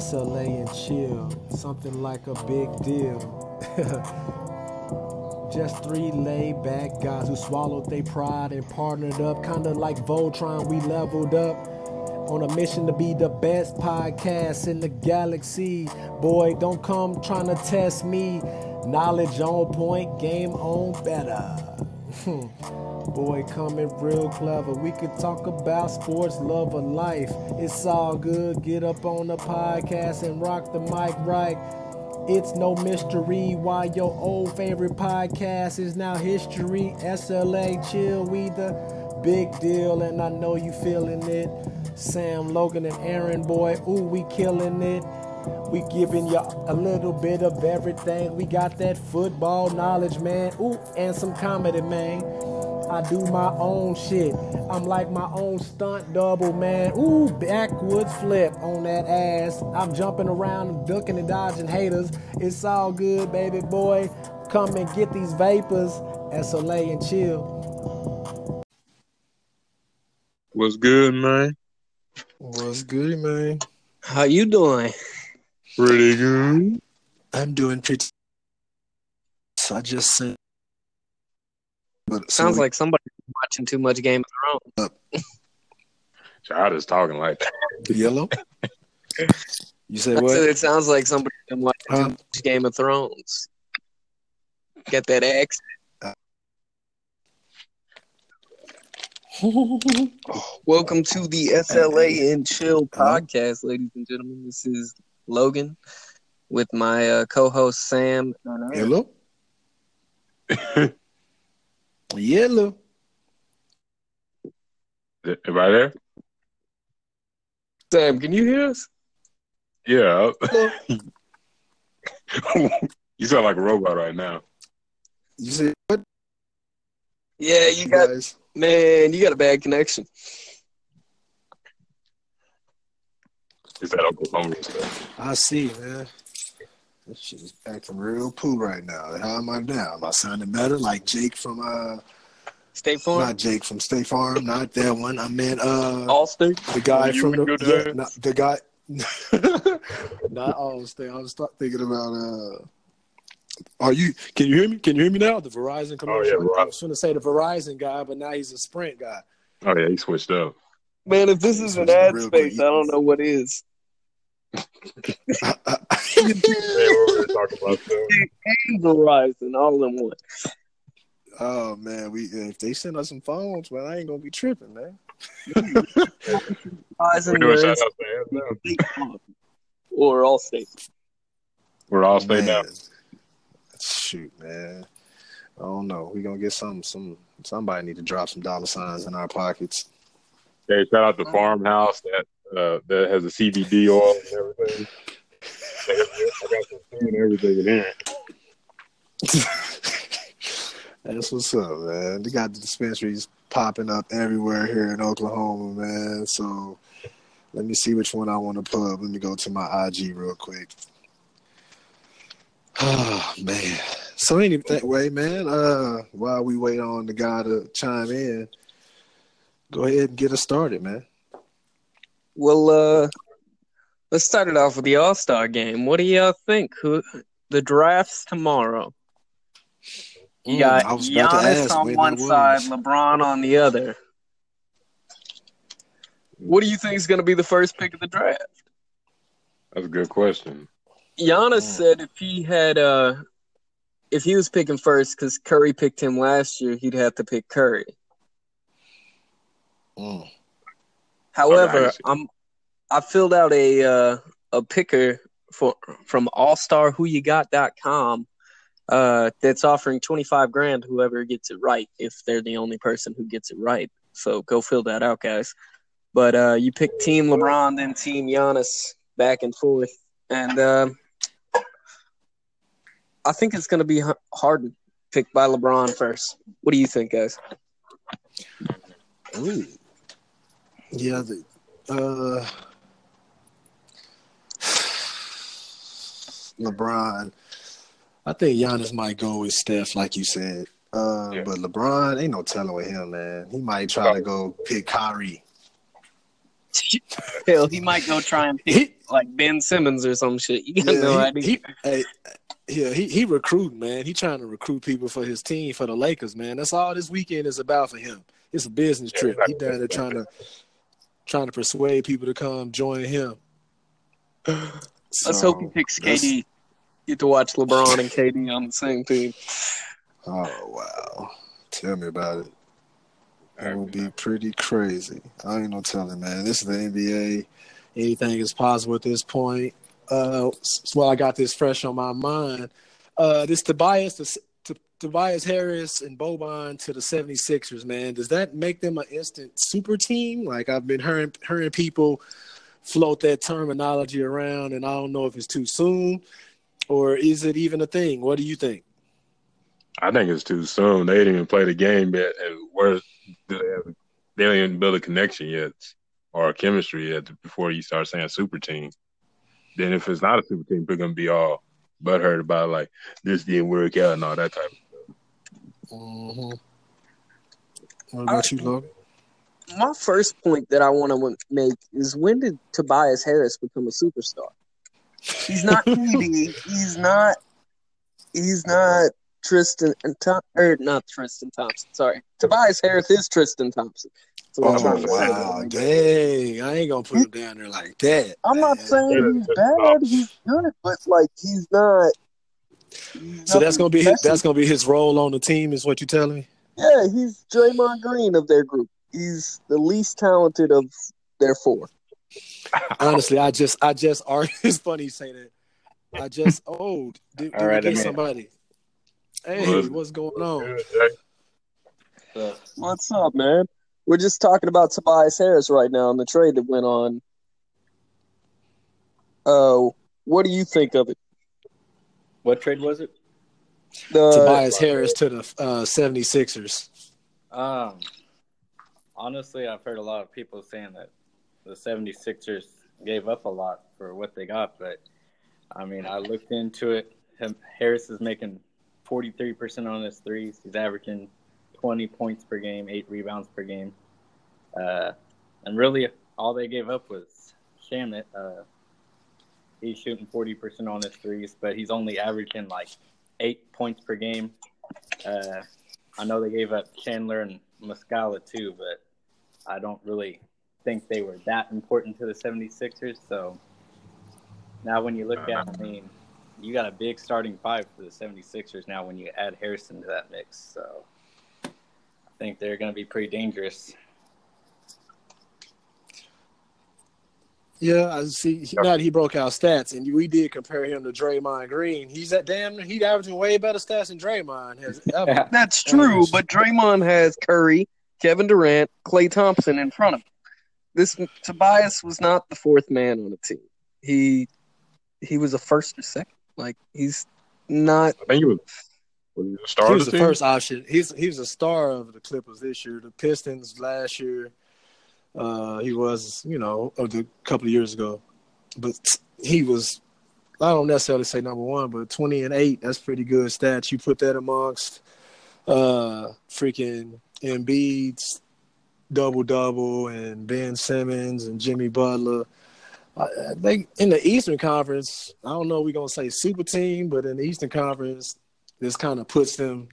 SLA and chill, something like a big deal. Just three laid back guys who swallowed their pride and partnered up, kinda like Voltron, we leveled up. On a mission to be the best podcast in the galaxy. Boy, don't come trying to test me. Knowledge on point, game on better. Boy, coming real clever. We could talk about sports, love of life. It's all good. Get up on the podcast and rock the mic right. It's no mystery why your old favorite podcast is now history. SLA, chill, we the big deal, and I know you feeling it. Sam, Logan, and Aaron, boy, ooh, we killing it. We giving you a little bit of everything. We got that football knowledge, man. Ooh, and some comedy, man. I do my own shit. I'm like my own stunt double, man. Ooh, backwards flip on that ass. I'm jumping around ducking and dodging haters. It's all good, baby boy. Come and get these vapors. and SLA and chill. What's good, man? What's good, man? How you doing? Pretty good. I'm doing pretty. So I just sent. But sounds so like somebody watching too much Game of Thrones. Child is talking like that. Yellow. You say I what? Said it sounds like somebody been watching huh? too much Game of Thrones. Get that accent. Welcome to the SLA and Chill podcast, ladies and gentlemen. This is Logan with my uh, co-host Sam. Hello. Yellow. Am I there? Sam, can you hear us? Yeah. you sound like a robot right now. You say what? Yeah, you, you got guys. man, you got a bad connection. Is that Oklahoma stuff? I see, man. This shit is acting real poo right now. How am I now? Am I sounding better like Jake from uh State Farm? Not Jake from State Farm, not that one. I meant uh Allstate. The guy from the yeah, not, the guy not Allstate. I was thinking about uh are you? Can you hear me? Can you hear me now? The Verizon commercial. Oh, yeah, I was going to say the Verizon guy, but now he's a Sprint guy. Oh yeah, he switched up. Man, if this is an ad space, I don't know what is and Verizon all in one. Oh man, we if they send us some phones, man, I ain't gonna be tripping, man. Verizon or Allstate. We're all Allstate now. Shoot, man. I don't know. We gonna get some some somebody need to drop some dollar signs in our pockets. Hey, shout out the farmhouse that uh, that has a CBD oil and everything. I got some and everything in here. That's what's up, man. They got the dispensaries popping up everywhere here in Oklahoma, man. So let me see which one I want to up. Let me go to my IG real quick. Oh man. So anyway, man. Uh, while we wait on the guy to chime in, go ahead and get us started, man. Well, uh, let's start it off with the All Star game. What do y'all think? Who the draft's tomorrow? You mm, got Giannis on one side, LeBron on the other. What do you think is going to be the first pick of the draft? That's a good question. Giannis mm. said if he had uh if he was picking first because Curry picked him last year, he'd have to pick Curry. Mm. However, I'm I filled out a uh, a picker for from allstarwhoyougot.com uh that's offering 25 grand whoever gets it right if they're the only person who gets it right. So go fill that out guys. But uh you pick team LeBron then team Giannis back and forth and uh, I think it's going to be Harden picked by LeBron first. What do you think guys? Ooh. Yeah, the, uh, LeBron. I think Giannis might go with Steph, like you said. Uh, yeah. But LeBron, ain't no telling with him, man. He might try to go pick Kyrie. Hell, he might go try and pick. He, like Ben Simmons or some shit. You got Yeah, no he, idea. he, hey, yeah, he he recruiting, man. He trying to recruit people for his team for the Lakers, man. That's all this weekend is about for him. It's a business Yeah, trip. He down there trying to trying to persuade people to come join him. Let's hope he picks that's- KD. Get to watch LeBron and KD on the same team. Oh wow! Tell me about it. It would be pretty crazy. I ain't no telling, man. This is the NBA. Anything is possible at this point. Uh, well, I got this fresh on my mind. Uh, this Tobias, to, to, Tobias Harris and Boban to the 76ers, man. Does that make them an instant super team? Like I've been hearing, hearing people float that terminology around, and I don't know if it's too soon or is it even a thing? What do you think? I think it's too soon. They didn't even play the game yet. And where they have? They don't even build a connection yet or a chemistry yet before you start saying super team. Then if it's not a super team, they're gonna be all butthurt about like this didn't work out and all that type. of Mm-hmm. What about you, Logan? My first point that I want to make is when did Tobias Harris become a superstar? He's not KD. he's not. He's not Tristan and Tom, or not Tristan Thompson. Sorry, Tobias Harris is Tristan Thompson. That's what I'm Oh trying to say. wow, dang! I ain't gonna put him down there like that. I'm not saying he's bad. He's good, but like he's not. He's So that's gonna be his, that's gonna be his role on the team, is what you telling me? Yeah, he's Draymond Green of their group. He's the least talented of their four. Honestly, I just I just are. It's funny you say that. I just oh, did, did All right, we I get mean- somebody? Hey, What? what's going on? Good, What's up, man? We're just talking about Tobias Harris right now and the trade that went on. Oh, what do you think of it? What trade was it? The Tobias Harris to the uh, 76ers. Um, honestly, I've heard a lot of people saying that the 76ers gave up a lot for what they got, but I mean, I looked into it. Him, Harris is making 43% on his threes. He's averaging 20 points per game, eight rebounds per game. Uh, and really, all they gave up was Shamet. Uh, he's shooting 40% on his threes, but he's only averaging like eight points per game. Uh, I know they gave up Chandler and Muscala too, but I don't really think they were that important to the 76ers. So now when you look at, I mean, you got a big starting five for the 76ers now when you add Harrison to that mix. So I think they're going to be pretty dangerous. Yeah, I see. He, now that he broke out stats, and we did compare him to Draymond Green. He's at damn. He's averaging way better stats than Draymond has ever. That's true, but Draymond has Curry, Kevin Durant, Klay Thompson in front of him. This Tobias was not the fourth man on the team. He he was a first or second. Like he's not. I think he was. Was he the star he was the the first option. He's he was a star of the Clippers this year. The Pistons last year. Uh, he was, you know, of the couple of years ago, but he was. I don't necessarily say number one, but twenty and eight. That's pretty good stats. You put that amongst, uh, freaking Embiid's double double and Ben Simmons and Jimmy Butler. I, in the Eastern Conference, I don't know we're gonna say super team, but in the Eastern Conference, this kind of puts them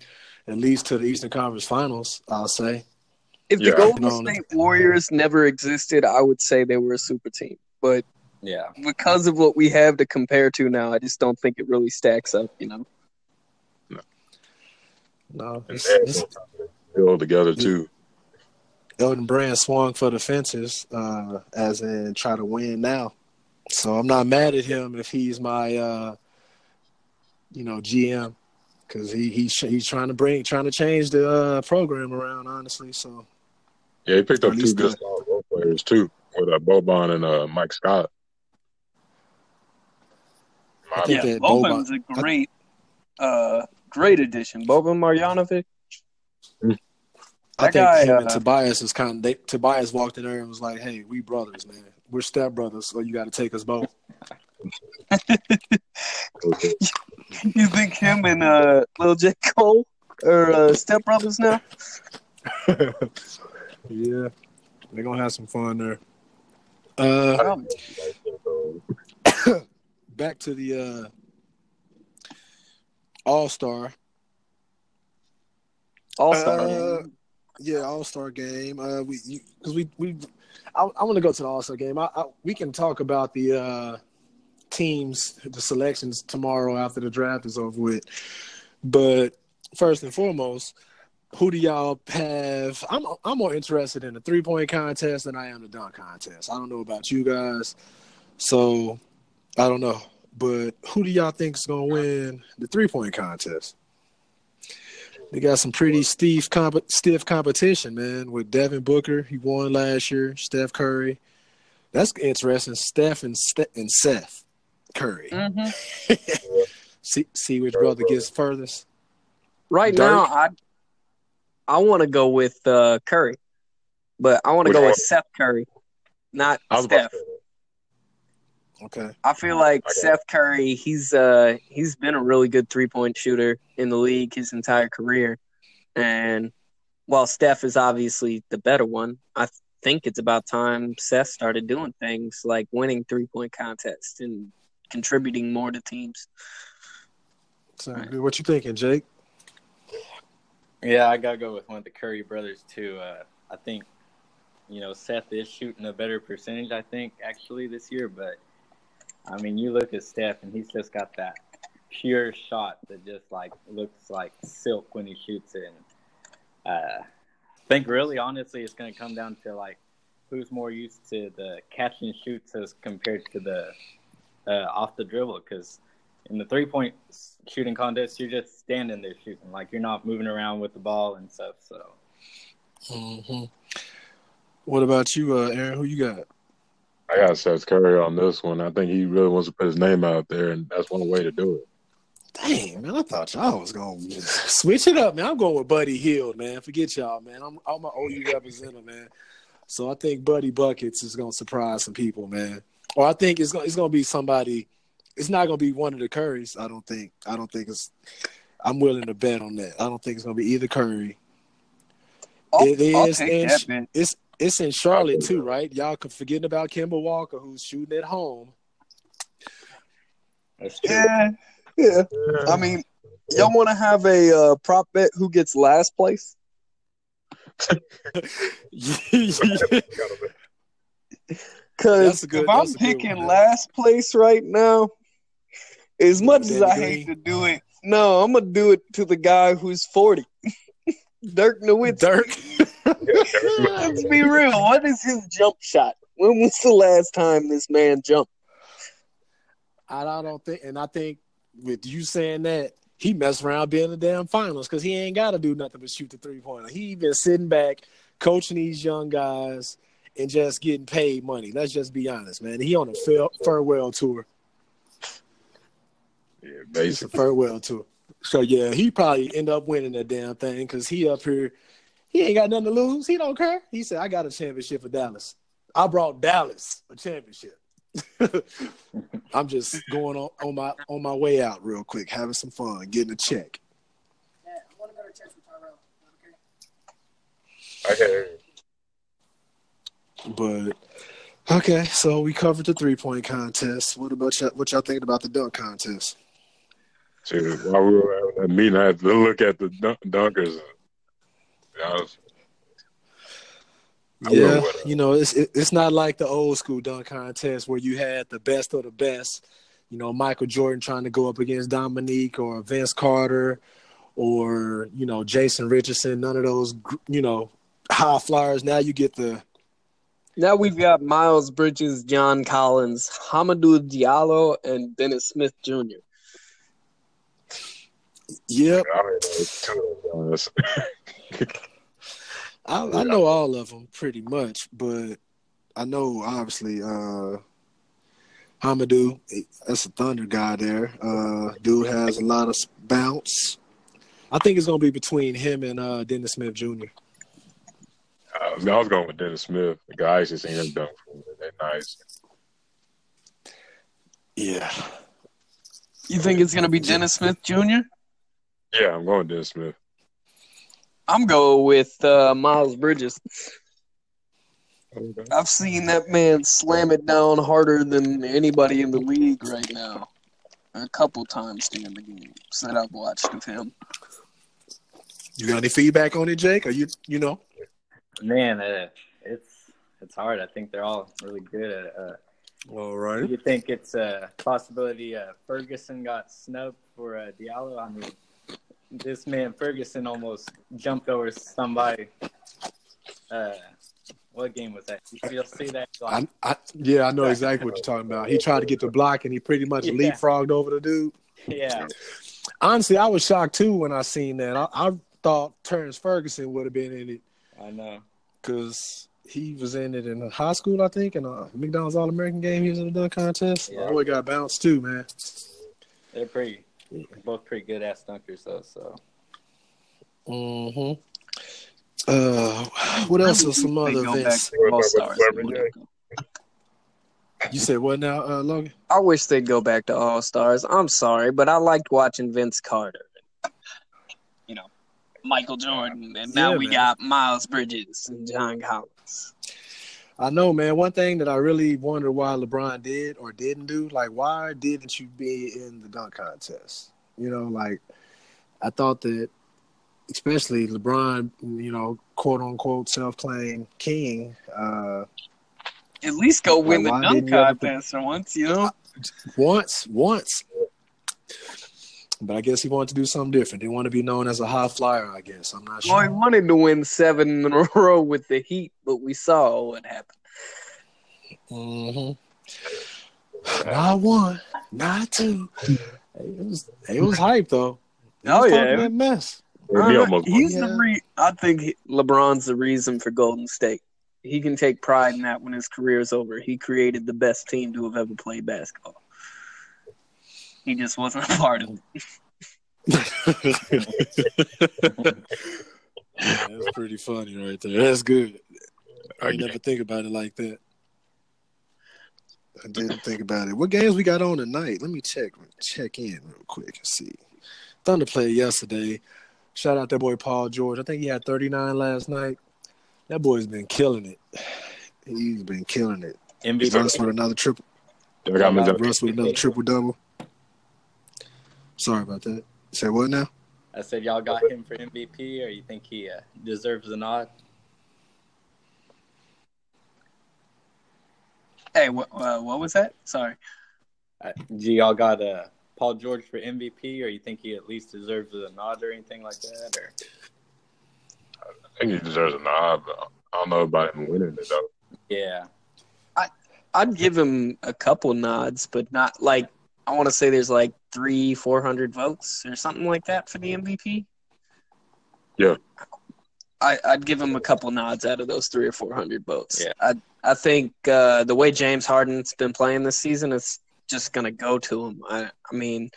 at least to the Eastern Conference Finals. I'll say. If Yeah. the Golden No, no. State Warriors never existed, I would say they were a super team. But Yeah. because of what we have to compare to now, I just don't think it really stacks up. You know. No, And it's, they had it's, no time together too. Elton Brand swung for the fences, uh, as in try to win now. So I'm not mad at him if he's my, uh, you know, GM, because he he's he's trying to bring trying to change the uh, program around. Honestly, so Yeah, he picked up two good role players too, with uh, Boban and uh, Mike Scott. I think Yeah, that Boban's Boban- a great, uh, great addition. Boban Marjanovic. I think guy, him and uh, Tobias is kind of they, Tobias walked in there and was like, "Hey, we brothers, man. We're step brothers, so you got to take us both." Okay. You think him and uh, Lil J Cole are uh, step brothers now? yeah, they're gonna have some fun there. Uh, back to the uh, All Star. All Star. Uh, yeah, All Star game. Uh, we because we we I, I want to go to the All Star game. I, I, we can talk about the uh, teams, the selections tomorrow after the draft is over with. But first and foremost, who do y'all have? I'm I'm more interested in the three point contest than I am the dunk contest. I don't know about you guys, so I don't know. But who do y'all think is gonna win the three point contest? They got some pretty stiff, comp- stiff competition, man. With Devin Booker, he won last year. Steph Curry, that's interesting. Steph and, Ste- and Seth Curry. Mm-hmm. see, see which brother gets furthest. Right Dirk? now, I I want to go with uh, Curry, but I want to go one? with Seth Curry, not I was about Steph. to say that. Okay. I feel like Okay. Seth Curry, he's uh he's been a really good three point shooter in the league his entire career. And while Steph is obviously the better one, I think it's about time Seth started doing things like winning three point contests and contributing more to teams. So, what you thinking, Jake? Yeah, I gotta go with one of the Curry brothers too. Uh, I think, you know, Seth is shooting a better percentage. I think actually this year, but I mean, you look at Steph and he's just got that pure shot that just like looks like silk when he shoots it. And, uh, I think really, honestly, it's gonna come down to like who's more used to the catch and shoots as compared to the uh, off the dribble because in the three point shooting contest, you're just standing there shooting. Like you're not moving around with the ball and stuff. So Mm-hmm. What about you, uh, Aaron? Who you got? I got Seth Curry on this one. I think he really wants to put his name out there, and that's one way to do it. Dang, man, I thought y'all was gonna switch it up, man. I'm going with Buddy Hield, man. Forget y'all, man. I'm I'm an OU representative, man. So I think Buddy Buckets is gonna surprise some people, man. Or I think it's gonna it's gonna be somebody. It's not gonna be one of the Currys. I don't think. I don't think it's. I'm willing to bet on that. I don't think it's gonna be either Curry. It is in, man. it's it's in Charlotte too, right? Y'all can forgetting about Kemba Walker, who's shooting at home. Yeah, yeah. I mean, y'all want to have a uh, prop bet who gets last place? Because if I'm that's a good picking one, last place right now, as much as I hate to do it, no, I'm gonna do it to the guy who's 40, Dirk Nowitzki. Dirk. Let's be real. What is his jump shot? When was the last time this man jumped? I I don't think, and I think with you saying that, he messed around being in the damn finals because he ain't got to do nothing but shoot the three pointer. He been sitting back, coaching these young guys, and just getting paid money. Let's just be honest, man. He on a farewell tour. Yeah, It's a basically. farewell tour. So yeah, he probably end up winning that damn thing because he up here, he ain't got nothing to lose. He don't care. He said, "I got a championship for Dallas. I brought Dallas a championship." I'm just going on, on my on my way out real quick, having some fun, getting a check. Yeah, I want to go to church with Tyrell. Okay. But okay, so we covered the three point contest. What about y'all, what y'all thinking about the dunk contest? Shoot, while we were having that meeting, I had to look at the dunk- dunkers. I was, I yeah, went with, uh, you know, it's it, it's not like the old school dunk contest where you had the best of the best. You know, Michael Jordan trying to go up against Dominique or Vince Carter or you know Jason Richardson. None of those, you know, high flyers. Now you get the Now we've got Miles Bridges, John Collins, Hamidou Diallo, and Dennis Smith Jr. yep. I heard those two of those. I, I know all of them pretty much, but I know obviously uh Hamidou, that's a Thunder guy there. Uh dude has a lot of bounce. I think it's gonna be between him and uh Dennis Smith Jr. I was, I was going with Dennis Smith. The guys just seen him dunk for me. They're nice. Yeah. You think it's gonna be Dennis Smith Jr.? Yeah, I'm going with Dennis Smith. I'm going with uh, Miles Bridges. I've seen that man slam it down harder than anybody in the league right now. A couple times during the games that I've watched of him. You got any feedback on it, Jake? Are you you know? Man, uh, it's it's hard. I think they're all really good at. Uh, All do you think it's a possibility uh, Ferguson got snubbed for uh, Diallo? I mean, this man Ferguson almost jumped over somebody. Uh, what game was that? You still see that? I, I yeah, I know exactly what you're talking about. He tried to get the block and he pretty much Yeah. leapfrogged over the dude. yeah, Honestly, I was shocked too when I seen that. I, I thought Terrence Ferguson would have been in it I know. because he was in it in high school, I think, in a McDonald's All American game. He was in the dunk contest. Yeah. Boy got bounced too, man. They're pretty, both pretty good ass dunkers though. So hmm Uh, what else are some other go back events? All-Stars. You said what now, uh, Logan? I wish they'd go back to All Stars. I'm sorry, but I liked watching Vince Carter. You know, Michael Jordan, and now Yeah, we man. got Miles Bridges and John Collins. I know, man. One thing that I really wonder why LeBron did or didn't do, like, why didn't you be in the dunk contest? You know, like, I thought that, especially LeBron, you know, quote unquote self claimed king, uh, At least go win the dunk didn't you ever- contest once, you know. once, once. But I guess he wanted to do something different. He wanted to be known as a high flyer, I guess. I'm not Well, he wanted to win seven in a row with the Heat, but we saw what happened. hmm Not one, not two. It was, it was hype, though. He Oh, was yeah. that mess. He Uh, he's Yeah. the re- I think LeBron's the reason for Golden State. He can take pride in that when his career is over. He created the best team to have ever played basketball. He just wasn't a part of it. That's pretty funny right there. That's good. I Okay. never think about it like that. I didn't think about it. What games we got on tonight? Let me check check in real quick and see. Thunder played yesterday. Shout out that boy Paul George. I think he had 39 last night. That boy's been killing it. He's been killing it. MVP. Russ with another triple. Y'all got me done. Russ with another triple double. Sorry about that. Say what now? I said y'all got him for MVP, or you think he uh, deserves a nod? Hey, what, uh, what was that? Sorry. Uh, do y'all got uh, Paul George for MVP, or you think he at least deserves a nod or anything like that? Or I think he deserves a nod, but I don't know about him winning it though. yeah, I I'd give him a couple nods, but not like I want to say there's like three, four hundred votes or something like that for the MVP. Yeah. I, I'd give him a couple nods out of those three or four hundred votes. Yeah. I I think uh, the way James Harden's been playing this season, it's just gonna go to him. I I mean,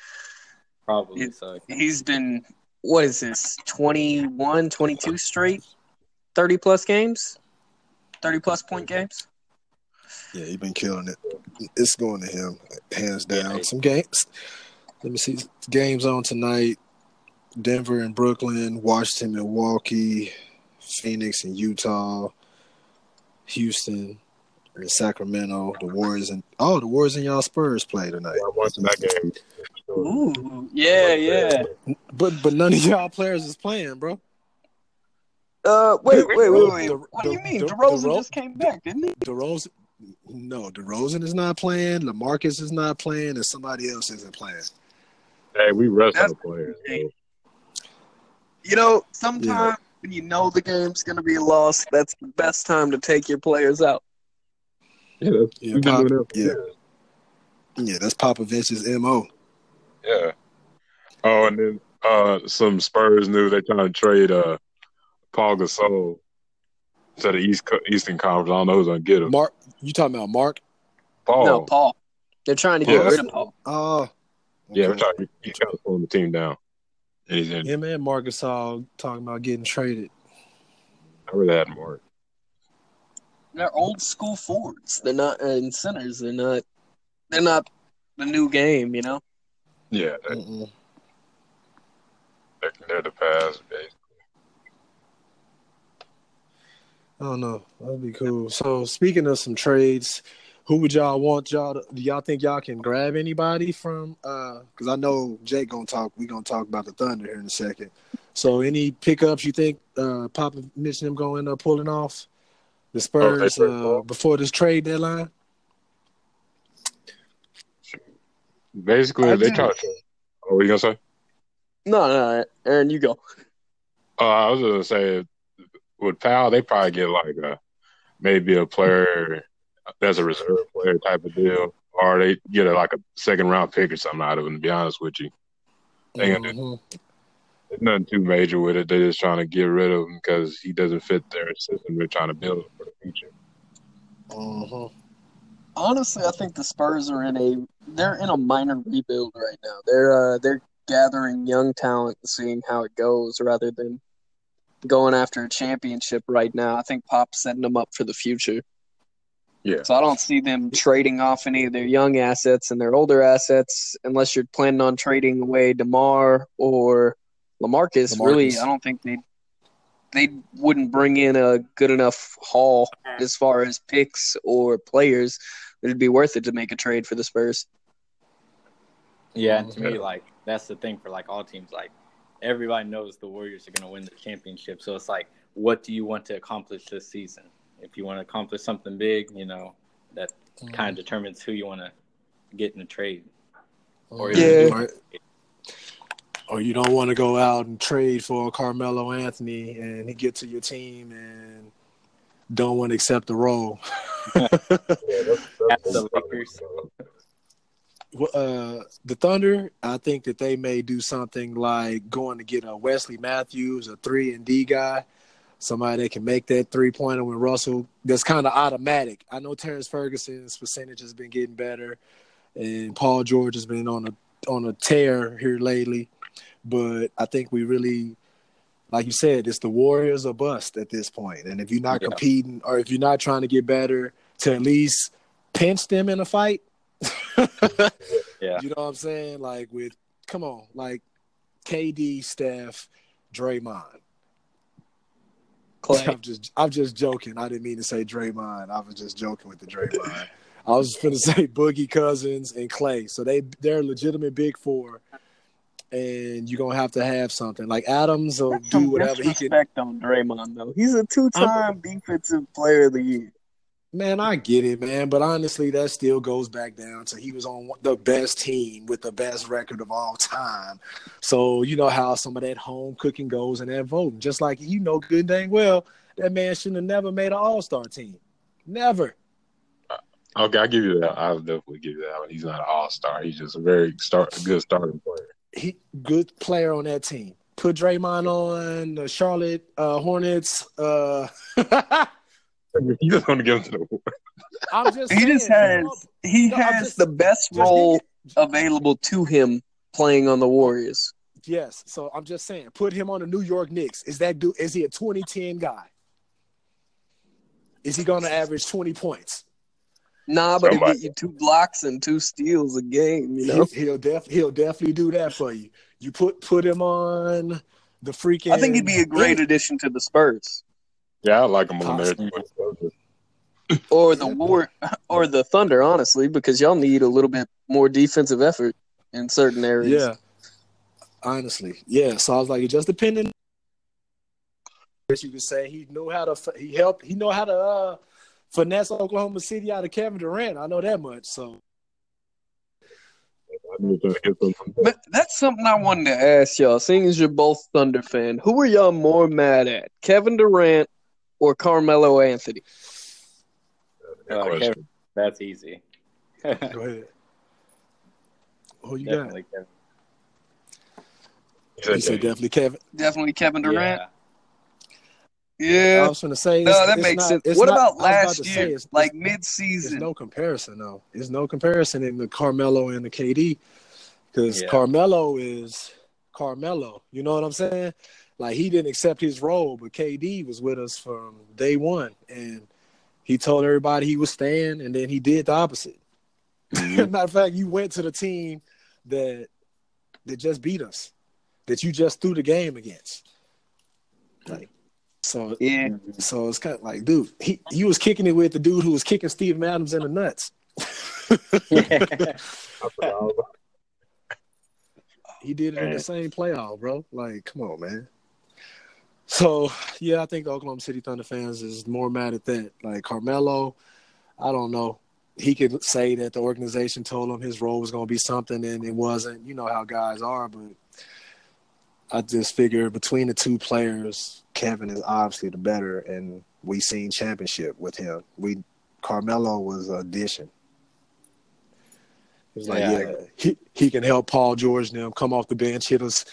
probably. It- so he's been what is this 21, 22 straight, thirty plus games, thirty plus point games. Yeah, he's been killing it. It's going to him, hands down. Yeah. Some games. Let me see. Games on tonight. Denver and Brooklyn, Washington, Milwaukee, Phoenix and Utah, Houston and Sacramento, the Warriors and oh, the Warriors and y'all Spurs play tonight. I'm watching that game. Ooh, yeah, yeah. But but none of y'all players is playing, bro. Uh, wait, wait, wait, wait. The- What do you mean? the- DeRozan the- just came back, didn't he? DeRozan, no, DeRozan is not playing. LaMarcus is not playing, and somebody else isn't playing. Hey, we rest That's- our players. You know, sometimes when you know the game's gonna be lost, that's the best time to take your players out. Yeah, that's, Yeah, Pop- doing that. yeah. years. Yeah, that's Popovich's mo. Yeah. Oh, and then uh, some Spurs knew they're trying to trade uh, Pau Gasol to the East Co- Eastern Conference. I don't know who's gonna get him. Mark, you talking about Mark? Paul. No, Paul. They're trying to get Yeah. rid of Paul. Oh, Yeah, we're okay. trying. He's trying to pull the team down. And he's in. Him and Marcus all talking about getting traded. I really had Mark. They're old school forwards. They're not uh, and centers. They're not. They're not the new game. You know. Yeah, they, Mm-mm. they're, they're the past. basically. I don't know. That'd be cool. So speaking of some trades, who would y'all want y'all to, do y'all think y'all can grab anybody from uh because I know Jake gonna talk we gonna talk about the Thunder here in a second. So any pickups you think uh Papa mentioned them going up pulling off the Spurs Oh, uh before this trade deadline? Basically, I they do. try to. Oh, what you gonna say? No, no, Aaron, you go. Uh, I was gonna say with Powell, they probably get like a maybe a player that's a reserve player type of deal, or they get a, like a second round pick or something out of him. To be honest with you, They gonna do- Mhm. there's nothing too major with it. They're just trying to get rid of him because he doesn't fit their system. They're trying to build for the future. Mhm. Honestly, I think the Spurs are in a they're in a minor rebuild right now. They're uh, they're gathering young talent and seeing how it goes rather than going after a championship right now. I think Pop's setting them up for the future. Yeah. So I don't see them trading off any of their young assets and their older assets unless you're planning on trading away DeMar or LaMarcus. Really, I don't think they they wouldn't bring in a good enough haul mm-hmm. as far as picks or players. It'd be worth it to make a trade for the Spurs. Yeah, and to me, like that's the thing for like all teams. Like everybody knows the Warriors are going to win the championship, so it's like, what do you want to accomplish this season? If you want to accomplish something big, you know that kind of determines who you want to get in a trade. Or Yeah. Or, or you don't want to go out and trade for Carmelo Anthony and he get to your team and don't want to accept the role. At the Lakers. Uh, the Thunder, I think that they may do something like going to get a Wesley Matthews, a three and D guy, somebody that can make that three pointer when Russell. That's kind of automatic. I know Terrence Ferguson's percentage has been getting better, and Paul George has been on a on a tear here lately. But I think we really, like you said, it's the Warriors or bust at this point. And if you're not Yeah. competing, or if you're not trying to get better, to at least pinch them in a fight. Yeah. You know what I'm saying? Like with come on, like KD, Steph, Draymond. Klay. I'm just I'm just joking. I didn't mean to say Draymond. I was just joking with the Draymond. I was gonna say Boogie Cousins and Klay. So they they're legitimate big four. And you're gonna have to have something. Like Adams will do whatever he can disrespect on Draymond though. He's a two-time defensive player of the year. Man, I get it, man, but honestly, that still goes back down to he was on the best team with the best record of all time. So you know how some of that home cooking goes and that voting. Just like you know good dang well that man shouldn't have never made an All Star team, never. Okay, I'll give you that. I'll definitely give you that one. He's not an all star. He's just a very start, good starting player. He good player on that team. Put Draymond on the Charlotte uh, Hornets. Uh, You just want to give him to the I'm just He just saying, has he No, has just- the best role give available to him playing on the Warriors. Yes, so I'm just saying, put him on the New York Knicks. Is that dude? Is he a 2010 guy? Is he going to average 20 points? Nah, but he'll get you two blocks and two steals a game. You know, He, will def he'll definitely do that for you. You put put him on the freaking. I think he'd be a great addition to the Spurs Yeah, I like them on there. Possibly. or the War or the Thunder, honestly, because y'all need a little bit more defensive effort in certain areas. Yeah, honestly, yeah. So I was like, it just depending. As you could say, he knew how to. He helped. He know how to uh, finesse Oklahoma City out of Kevin Durant. I know that much. So I need to get some from But that's something I wanted to ask y'all. Seeing as you're both Thunder fan, who are y'all more mad at, Kevin Durant or Carmelo Anthony? Uh. Kevin, that's easy. go ahead. Oh, you got? Definitely Kevin. You said definitely Kevin. Definitely Kevin Durant. Yeah. I was going to say. no, that it's makes not- sense. What not- about I was about last say, year, it's- like it's- mid-season? There's no comparison, though. There's no comparison in the Carmelo and the KD because Yeah. Carmelo is Carmelo. You know what I'm saying? Like he didn't accept his role, but KD was with us from day one, and he told everybody he was staying, and then he did the opposite. Mhm. Matter of fact, you went to the team that that just beat us, that you just threw the game against. Like So Yeah. so it's kind of like, dude, he he was kicking it with the dude who was kicking Steve Adams in the nuts. He did it in the same playoff, bro. Like, come on, man. So yeah, I think the Oklahoma City Thunder fans is more mad at that. Like Carmelo, I don't know. He could say that the organization told him his role was going to be something, and it wasn't. You know how guys are, but I just figure between the two players, Kevin is obviously the better, and we seen championship with him. We Carmelo was an addition. It's like, Yeah. yeah, he, he can help Paul George them come off the bench, hit us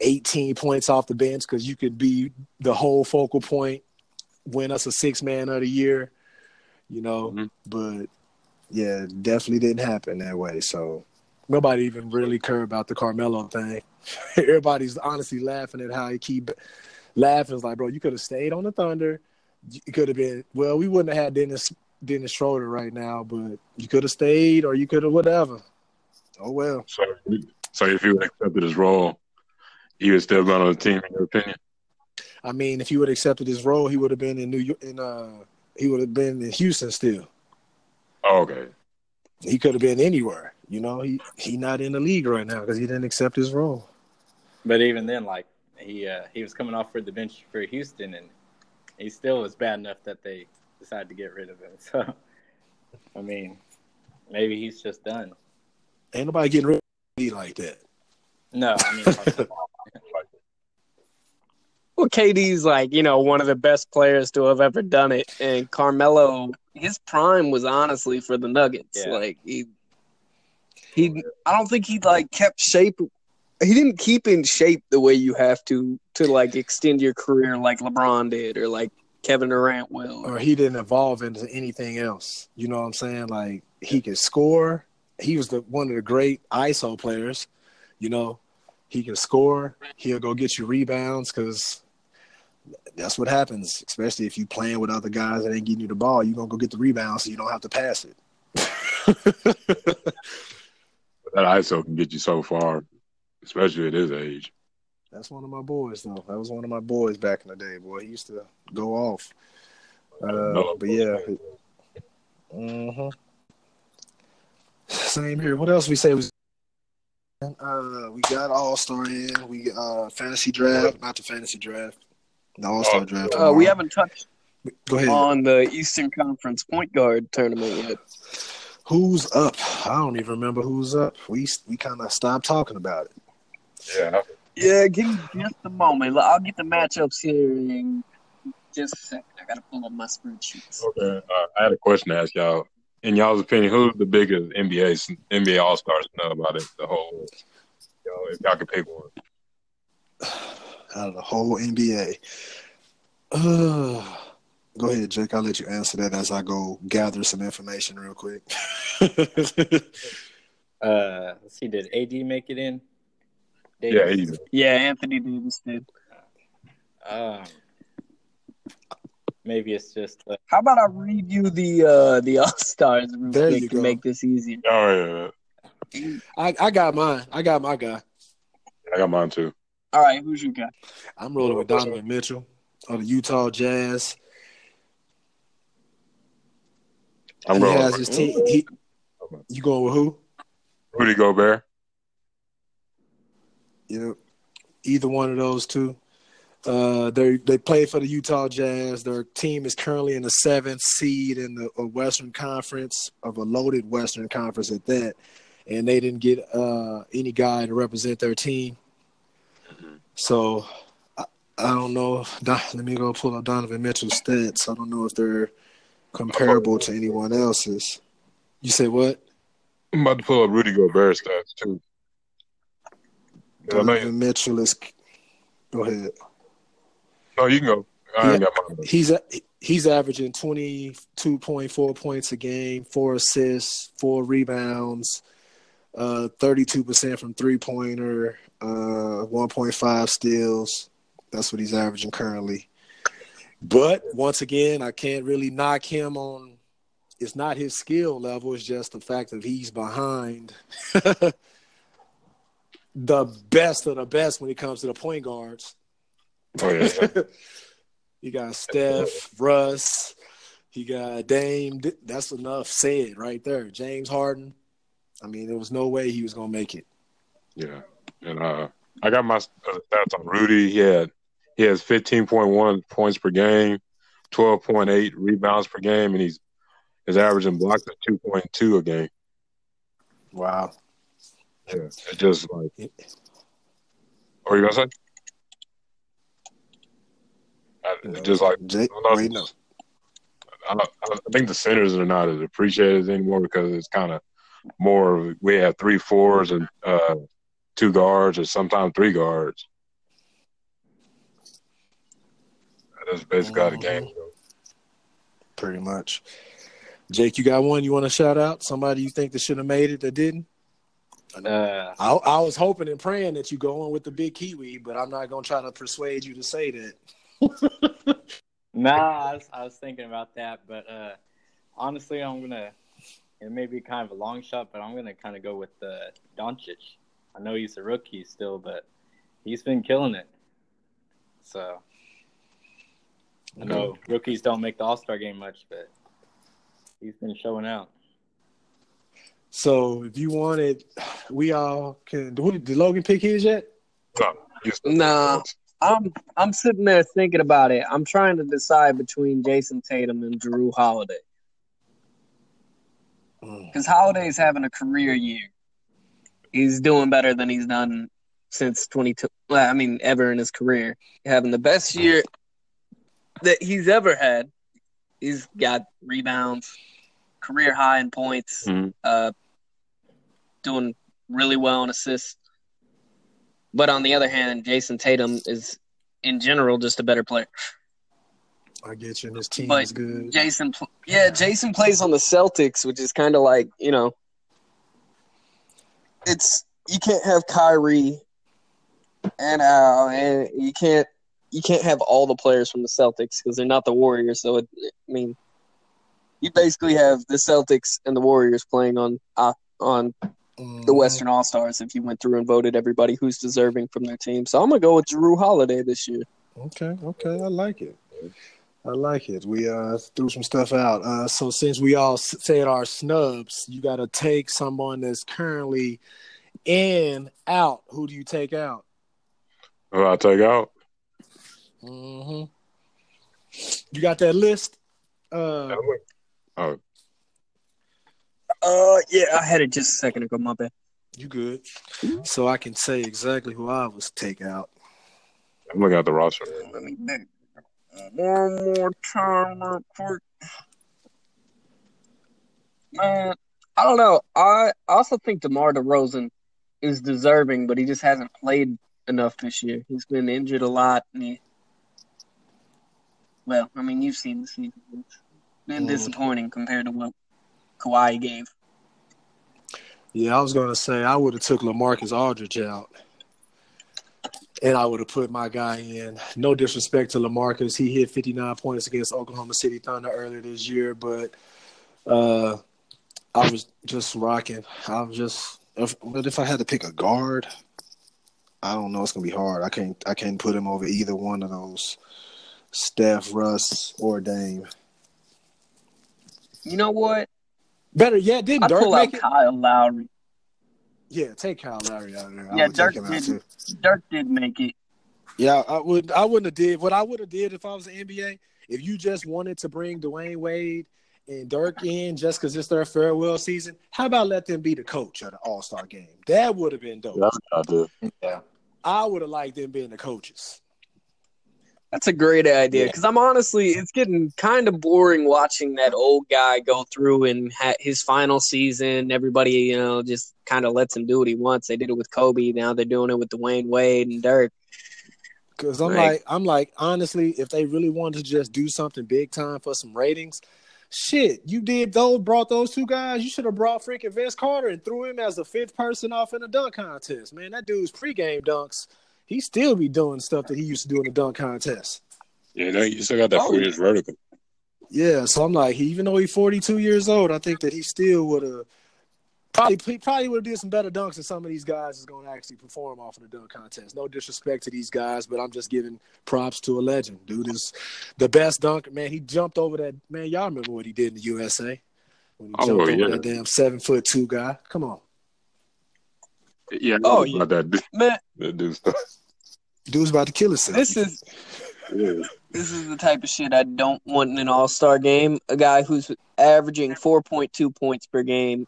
18 points off the bench because you could be the whole focal point, win us a six man of the year, you know. Mhm. But yeah, definitely didn't happen that way. So nobody even really cared about the Carmelo thing. Everybody's honestly laughing at how he keep laughing. It's like, bro, you could have stayed on the Thunder. You could have been well. We wouldn't have had Dennis Dennis Schroeder right now, but you could have stayed or you could have whatever. Oh well. So, so if he would accepted his role, he would still been on the team, in your opinion? I mean, if he would have accepted his role, he would have been in New York. In uh, he would have been in Houston still. Oh, okay. He could have been anywhere. You know, he he not in the league right now because he didn't accept his role. But even then, like he uh, he was coming off for the bench for Houston, and he still was bad enough that they decided to get rid of him. So, I mean, maybe he's just done. Ain't nobody getting rid of me like that. No, I mean, Well, KD's like, you know, one of the best players to have ever done it. And Carmelo, his prime was honestly for the Nuggets. Yeah. Like he he I don't think he like kept shape he didn't keep in shape the way you have to to like extend your career like LeBron did or like Kevin Durant will. or he didn't evolve into anything else. You know what I'm saying? Like he could score. He was the one of the great ISO players. You know, he can score. He'll go get you rebounds because that's what happens. Especially if you playing with other guys that ain't getting you the ball, you are gonna go get the rebound so you don't have to pass it. That ISO can get you so far, especially at his age. That's one of my boys, though. That was one of my boys back in the day, boy. He used to go off. Uh, but yeah. hmm Same here. What else we say was? Uh, we got All Star in. We uh fantasy draft, not the fantasy draft, the All Star Oh. draft. Uh, we haven't touched Go ahead. on the Eastern Conference point guard tournament yet. Who's up? I don't even remember who's up. We we kind of stopped talking about it. Yeah. Yeah, give me just a moment. I'll get the matchups here in just a second. I gotta pull up my spreadsheets. Okay. Uh, I had a question to ask y'all. In y'all's opinion, who's the biggest NBA NBA All Stars know about it? The whole, you know, if y'all could pick one. Out of the whole NBA. Uh, go ahead, Jake. I'll let you answer that as I go gather some information real quick. uh, let's see, did AD make it in? Yeah, Davis? Yeah, Anthony Davis did. Um, maybe it's just uh, How about I read you the uh the All Stars real There quick you to go. make this easier? oh yeah, I, I got mine. I got my guy. I got mine too. All right, who's your guy? I'm rolling with Donovan Mitchell of the Utah Jazz. I'm he going has his team. He, you going with who? Rudy Gobert. You know, either one of those two. Uh, they they play for the Utah Jazz. Their team is currently in the seventh seed in the uh, Western Conference of a loaded Western Conference at that, and they didn't get uh, any guy to represent their team. So I, I don't know. Don, let me go pull up Donovan Mitchell's stats. I don't know if they're comparable to anyone else's. You say what? I'm about to pull up Rudy Gobert's stats too. I know you, Donovan Mitchell is. Go ahead. no, you can go. I ain't got mine. He's he's averaging twenty two point four points a game, four assists, four rebounds, uh, thirty two percent from three pointer, uh, one point five steals. That's what he's averaging currently. But once again, I can't really knock him on. It's not his skill level. It's just the fact that he's behind the best of the best when it comes to the point guards. Oh yeah. He got Steph, Russ. He got Dame. That's enough said right there. James Harden. I mean, there was no way he was gonna make it. Yeah, and uh, I got my uh, stats on Rudy. He had he has fifteen point one points per game, twelve point eight rebounds per game, and he's his average in blocks is two point two a game. Wow. Yeah, it's just like. What are you gonna say? I, just like Jake, I, no. I, I think the centers are not as appreciated anymore because it's kind of more. We have three fours and uh, two guards, or sometimes three guards. That's basically how the game Mhm. goes. Pretty much. Jake, you got one you want to shout out? Somebody you think that should have made it that didn't? Uh, I, I was hoping and praying that you go on with the big Kiwi, but I'm not gonna try to persuade you to say that. nah, I was, I was thinking about that, but uh, honestly, I'm gonna. It may be kind of a long shot, but I'm gonna kind of go with uh, Doncic. I know he's a rookie still, but he's been killing it. So I know rookies don't make the All Star game much, but he's been showing out. So if you wanted, we all can. Did did Logan pick his yet? No, Nah. I'm I'm sitting there thinking about it. I'm trying to decide between Jayson Tatum and Jrue Holiday Mm. because Holiday's having a career year. He's doing better than he's done since 22. Well, I mean, ever in his career, having the best year that he's ever had. He's got rebounds, career high in points, Mhm. uh, doing really well in assists. But on the other hand, Jayson Tatum is, in general, just a better player. I get you. And his team But is good. Jayson, yeah, Jayson plays on the Celtics, which is kind of like you know, it's you can't have Kyrie and Al, and you can't you can't have all the players from the Celtics because they're not the Warriors. So it, I mean, you basically have the Celtics and the Warriors playing on uh, on the Mhm. Western All Stars if you went through and voted everybody who's deserving from their team. So I'm gonna go with Jrue Holiday this year. Okay, okay, I like it. I like it. We uh threw some stuff out. Uh, so since we all said our snubs, you got to take someone that's currently in out. Who do you take out? Who I take out? hmm You got that list? Uh, Oh, Uh, yeah, I had it just a second ago. My bad. you good? So I can say exactly who I was take out. I'm looking at the roster. Let me think. One more time, real quick. Man, I don't know. I also think DeMar DeRozan is deserving, but he just hasn't played enough this year. He's been injured a lot, and he. Well, I mean, you've seen the season. It's been Mhm. disappointing compared to what Kawhi gave. Yeah, I was gonna say I would have took LaMarcus Aldridge out, and I would have put my guy in. No disrespect to LaMarcus, he hit 59 points against Oklahoma City Thunder earlier this year, but uh, I was just rocking. I was just, if, but if I had to pick a guard, I don't know. It's gonna be hard. I can't, I can't put him over either one of those, Steph, Russ, or Dame. You know what? Better yet, didn't I Dirk pull out it? Kyle Lowry. Yeah, take Kyle Lowry out of there. Yeah, Dirk take him out did. Dirk did make it. Yeah, I would. I wouldn't have did what I would have did if I was the NBA. If you just wanted to bring Dwyane Wade and Dirk in just because it's their farewell season, how about let them be the coach of the All Star game? That would have been dope. That's what I do. Yeah. I would have liked them being the coaches. That's a great idea because I'm honestly, it's getting kind of boring watching that old guy go through and ha- his final season. Everybody, you know, just kind of lets him do what he wants. They did it with Kobe. Now they're doing it with Dwyane Wade and Dirk. Because I'm Right. like, I'm like, honestly, if they really wanted to just do something big time for some ratings, shit, you did those, brought those two guys. You should have brought freaking Vince Carter and threw him as the fifth person off in a dunk contest. Man, that dude's pregame dunks. He still be doing stuff that he used to do in the dunk contest. Yeah, no, you still got that Oh, four years vertical. Yeah, so I'm like, even though he's 42 years old, I think that he still would have Probably he probably would have did some better dunks than some of these guys is going to actually perform off in the dunk contest. No disrespect to these guys, but I'm just giving props to a legend. Dude is the best dunker. Man, he jumped over that. Man, y'all remember what he did in the USA when he Oh, jumped over yeah. that damn seven foot two guy. Come on, Yeah, Oh, yeah. about that, dude- Man, that dude stuff. dude's about to kill himself. this is Yeah. this is the type of shit I don't want in an All Star game. A guy who's averaging four point two points per game,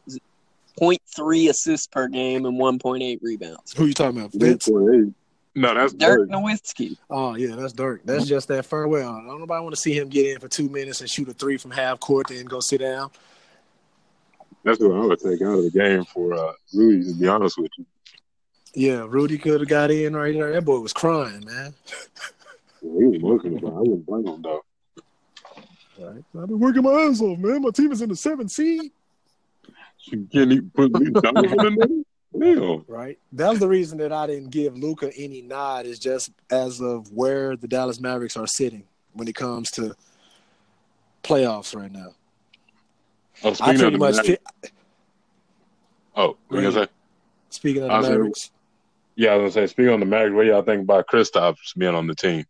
0.3 assists per game, and one point eight rebounds. Who you talking about? Vince? No, that's Dirk Dirk. Nowitzki. Oh yeah, that's Dirk. That's just that farewell. I don't nobody want to see him get in for two minutes and shoot a three from half court, then go sit down. That's what I would take out of the game for uh, Rudy. To be honest with you, Yeah, Rudy could have got in right there. That boy was crying, man. he was working. But I wouldn't blame him though. Right. I've been working my ass off, man. My team is in the seventh seed. You can't even put me down in the Damn. Right. That was the reason that I didn't give Luka any nod. Is just as of where the Dallas Mavericks are sitting when it comes to playoffs right now. Oh, I speaking of pretty the much. Magic- Fi- oh, what you say? speaking of I the said- Mavericks, Yeah, I was gonna say. Speaking on the Magic, what y'all think about Kristaps being on the team?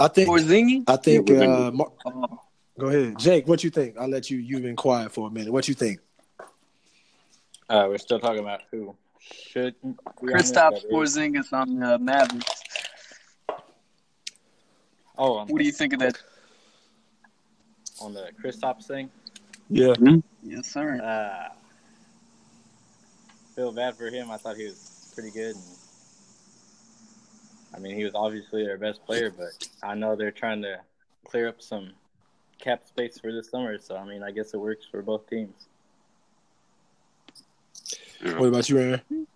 I think. Porzingis. I think. Yeah, we're gonna- Uh, Mar- Oh, go ahead, Jake. What you think? I'll let you. You've been quiet for a minute. What you think? Uh, we're still talking about who should. be on there, Kristaps is- Porzingis on the Mavericks. Oh, on, What do you think of that? On the Chris Kristaps thing? Yeah. Yes, sir. Uh, feel bad for him. I thought he was pretty good. And, I mean, he was obviously their best player, but I know they're trying to clear up some cap space for this summer. So, I mean, I guess it works for both teams. Yeah. What about you, Aaron?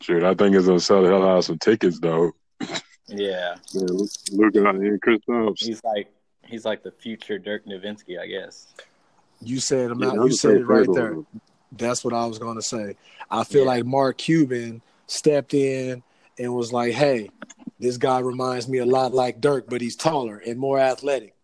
Shoot, I think it's gonna sell the hell out of some tickets though. Yeah, Yeah, look, look at Kristaps. he's like he's like the future Dirk Nowitzki, I guess. You said Yeah, about, that you said it right there. one. That's what I was going to say. I feel Yeah. like Mark Cuban stepped in and was like, "Hey, this guy reminds me a lot like Dirk, but he's taller and more athletic."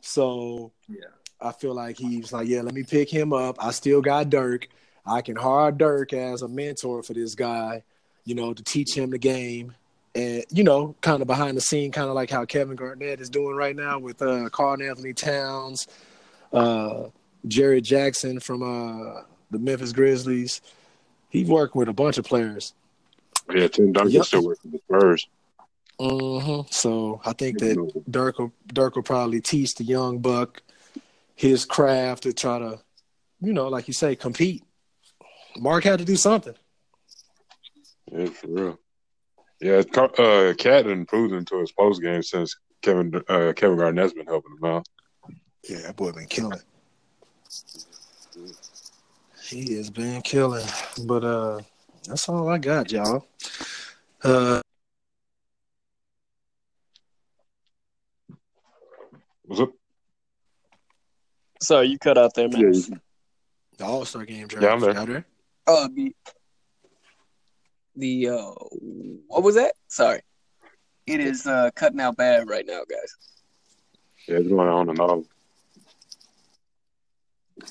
So Yeah. I feel like he's like, "Yeah, let me pick him up. I still got Dirk. I can hire Dirk as a mentor for this guy, you know, to teach him the game." And you know, kind of behind the scene, kind of like how Kevin Garnett is doing right now with uh, Karl Anthony Towns, uh, Jaren Jackson from uh, the Memphis Grizzlies. He's working with a bunch of players. Yeah, Tim Duncan Yep. still working with the Spurs. hmm So I think that Dirk will, Dirk will probably teach the young buck his craft to try to, you know, like you say, compete. Mark had to do something. Yeah, for real. Yeah, Car- uh, KAT improved into his post game since Kevin uh, Kevin Garnett's been helping him out. Yeah, that boy been killing. He has been killing. But uh that's all I got, y'all. Uh What's up? Sorry, you cut out there, man. Yeah, you- the All Star game draft. Yeah, I'm there. Y'all there? Oh, the the uh, what was that? Sorry, it is uh cutting out bad right now, guys. yeah, it's going on and off.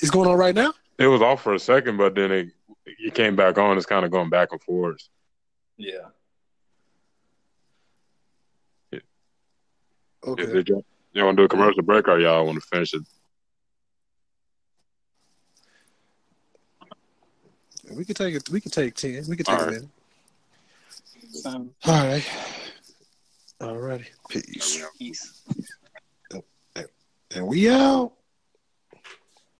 It's going on right now? It was off for a second, but then it it came back on. It's kind of going back and forth. Yeah. Okay. Is it y'all, y'all want to do a commercial break or y'all want to finish it? We could take it. We could take ten. We could take All a right. minute. Um, All right. All righty. Peace. peace. And we out.